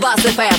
Бас ФМ.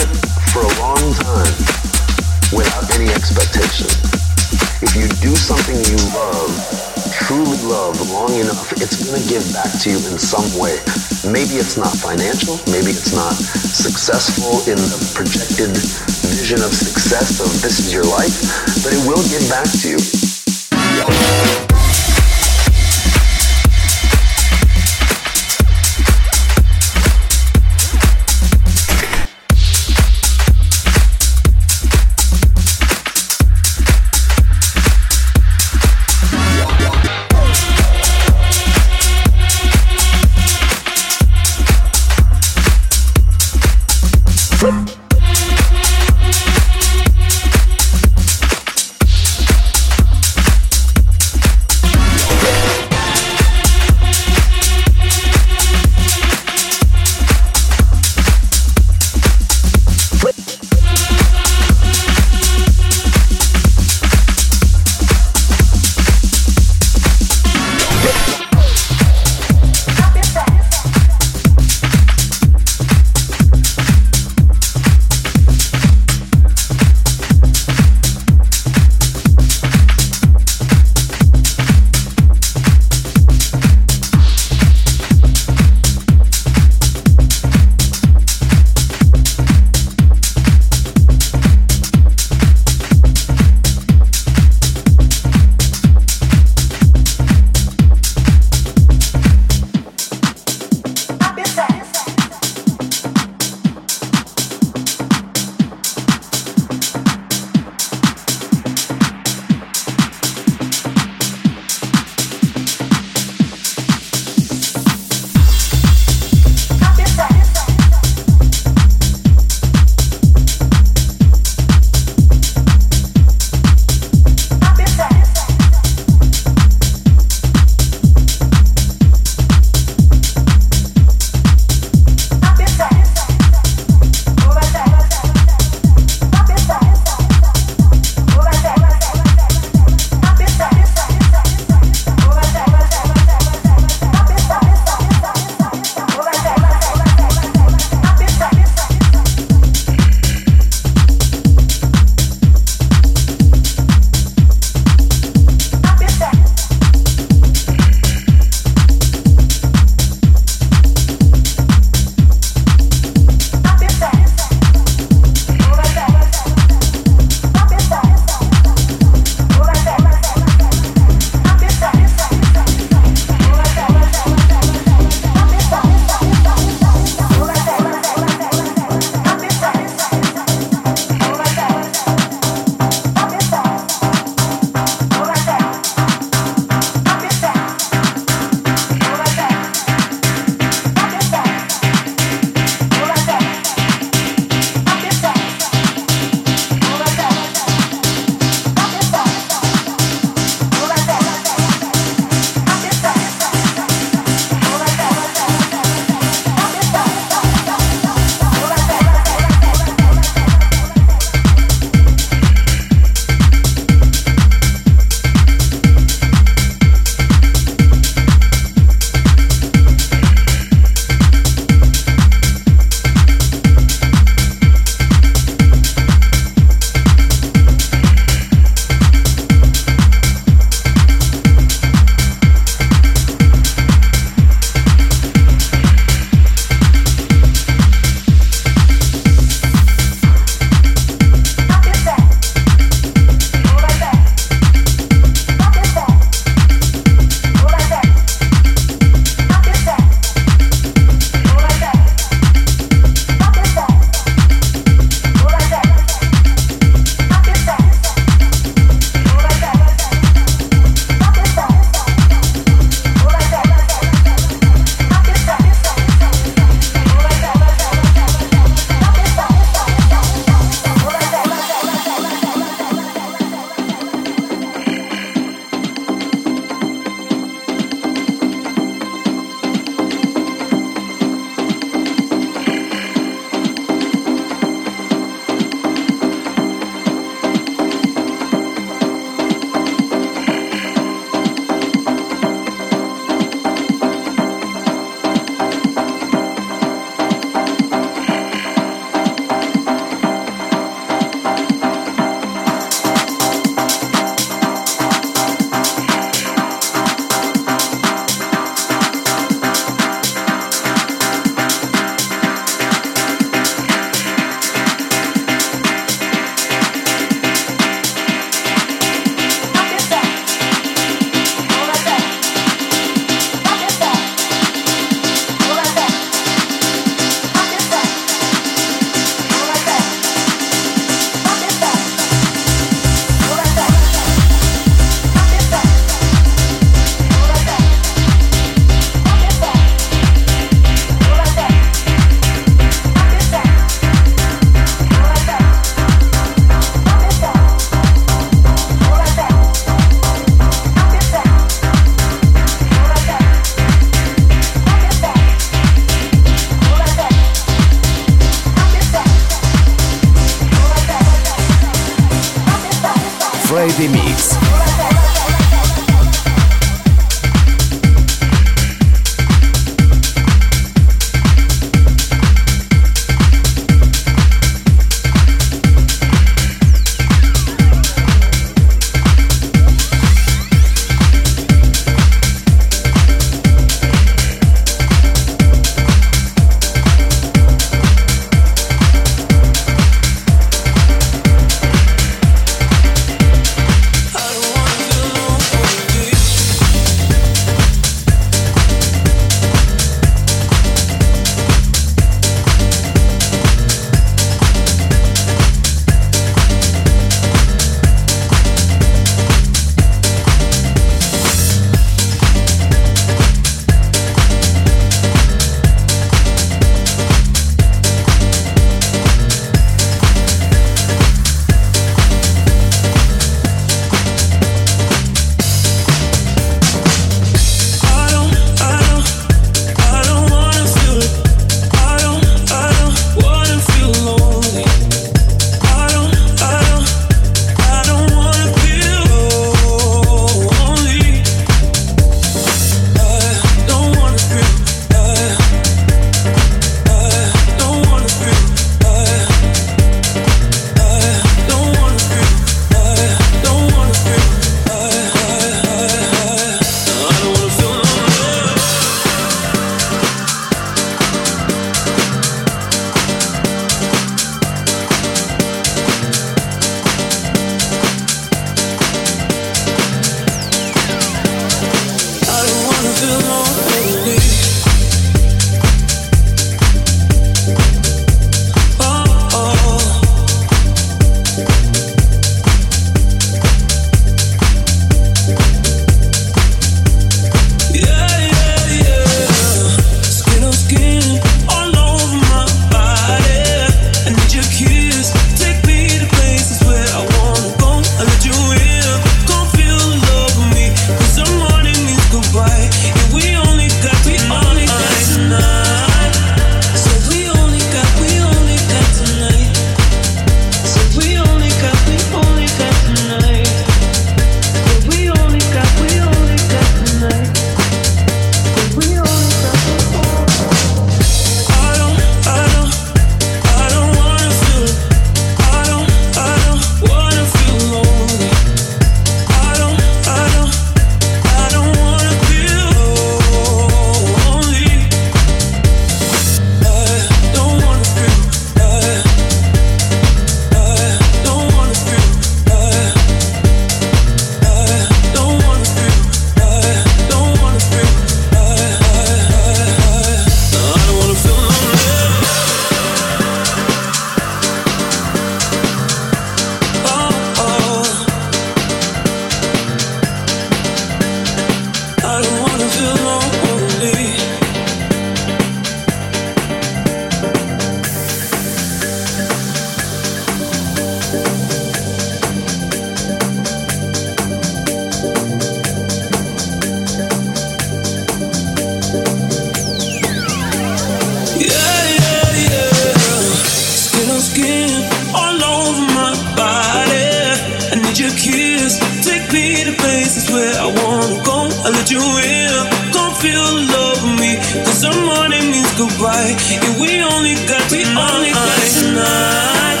where I wanna go. I let you in. Feel love me. Cause morning means goodbye. We only got, we only got tonight.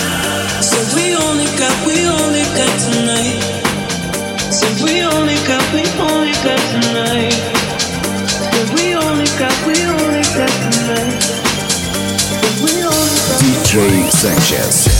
So we only got, we only got tonight. So we only got, we only got tonight. So we only got, we only got tonight. So we only got, DJ Sanchez.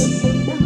Yeah.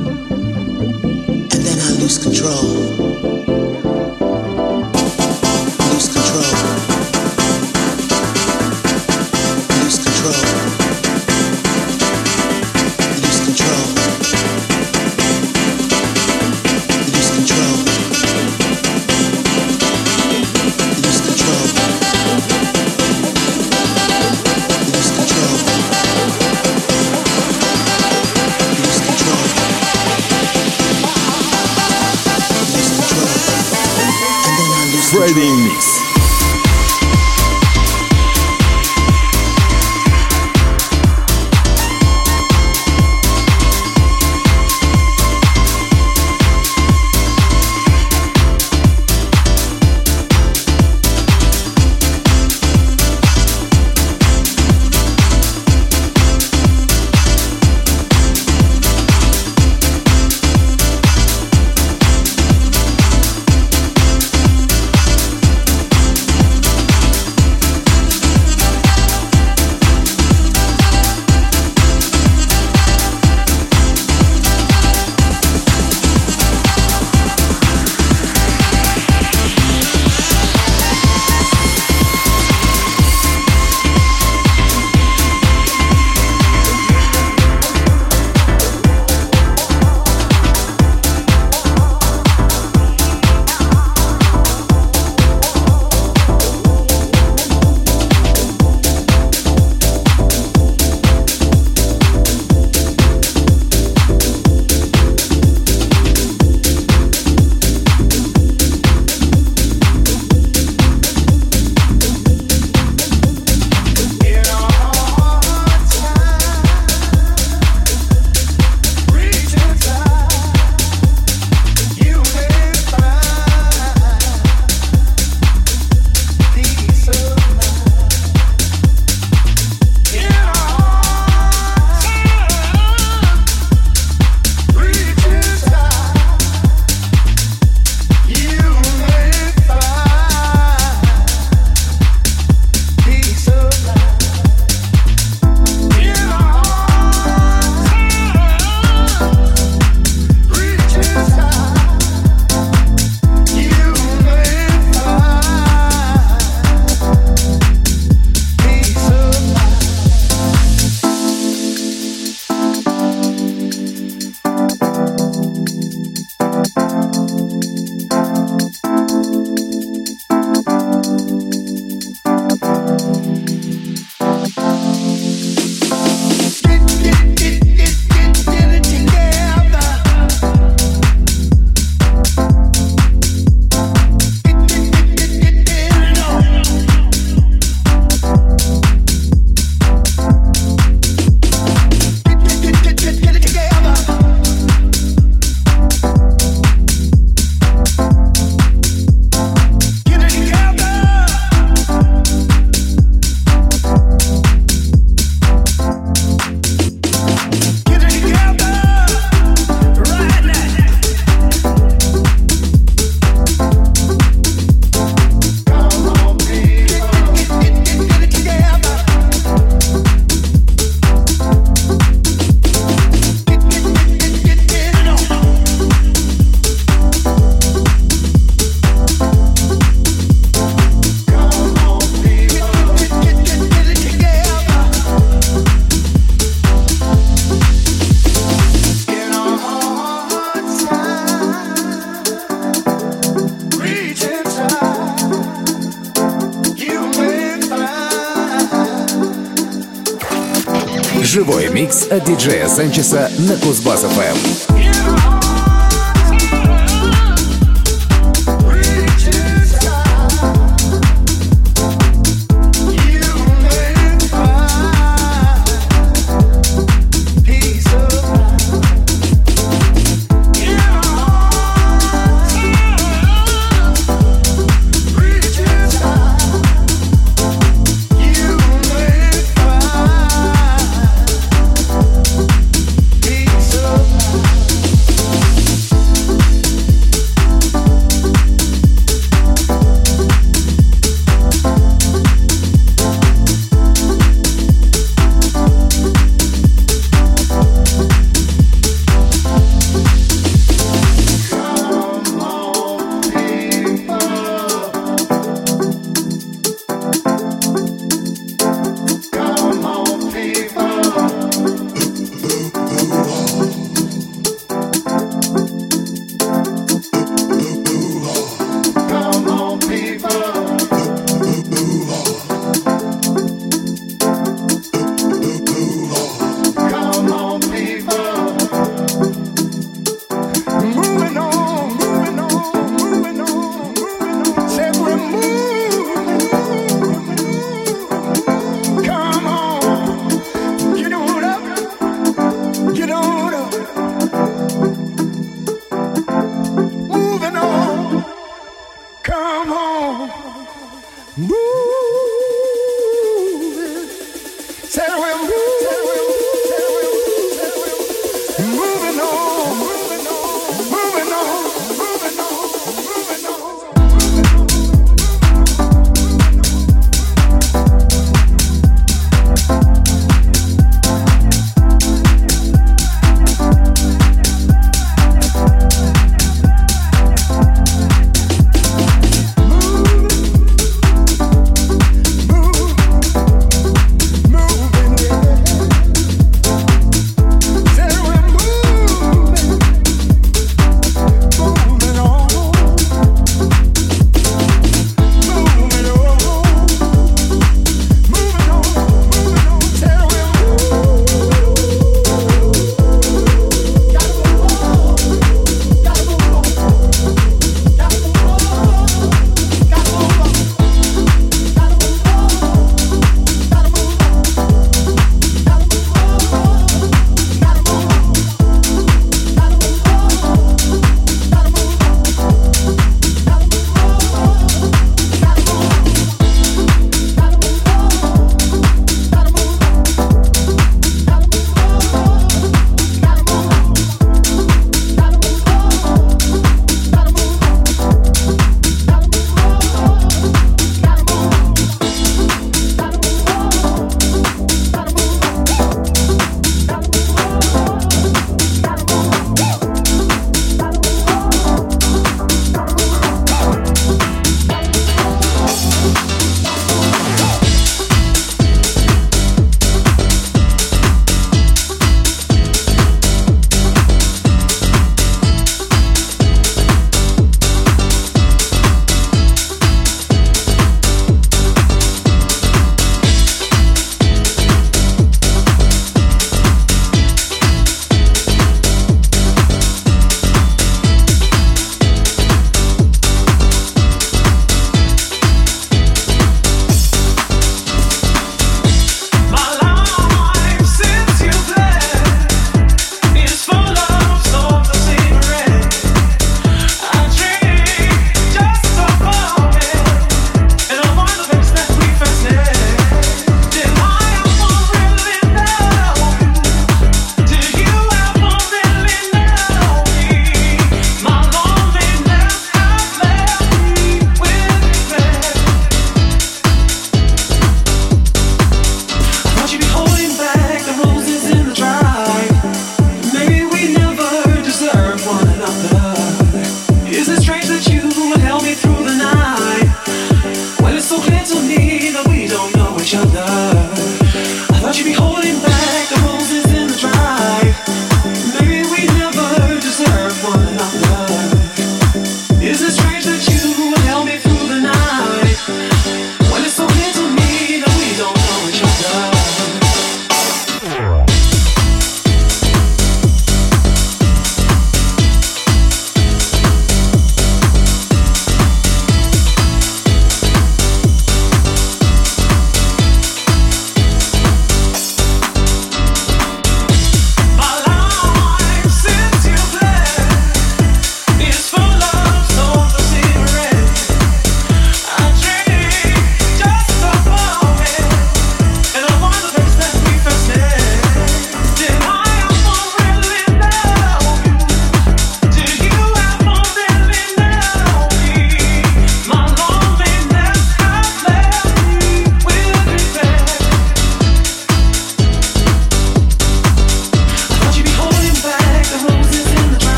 Диджея Санчеса на Кузбасс-ФМ.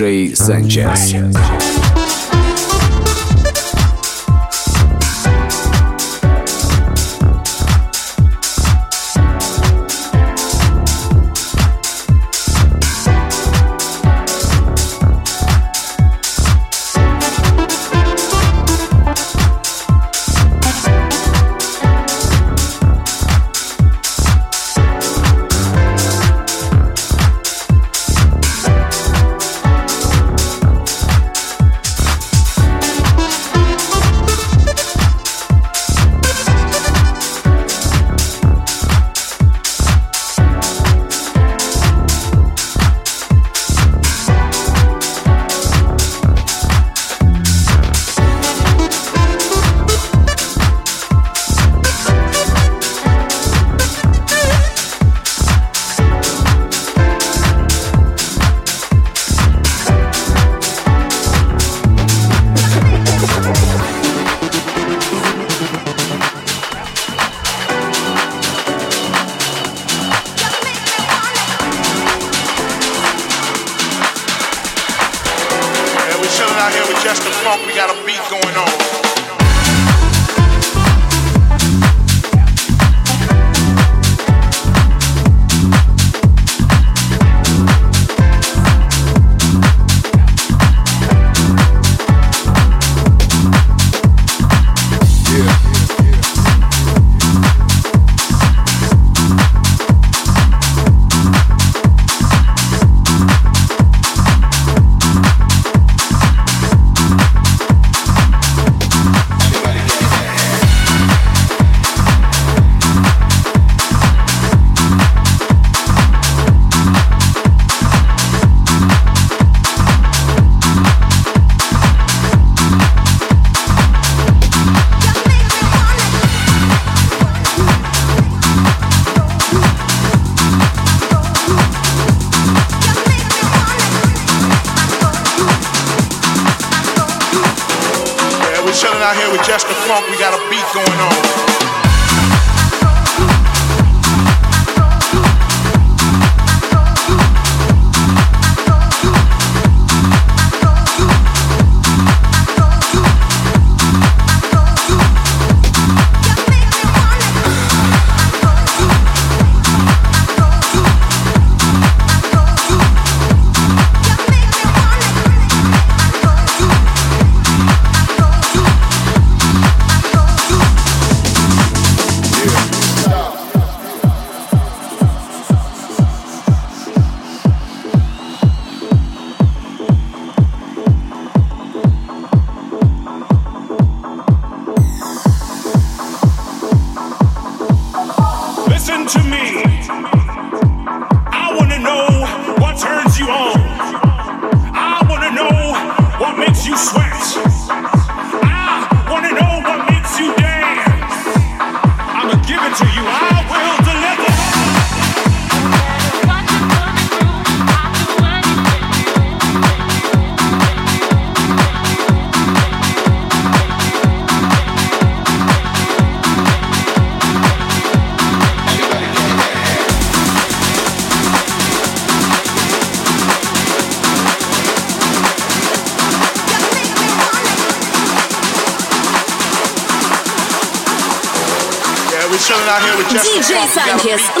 диджей Санчес. DJ Санчес kiss.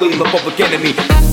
Leading the public enemy.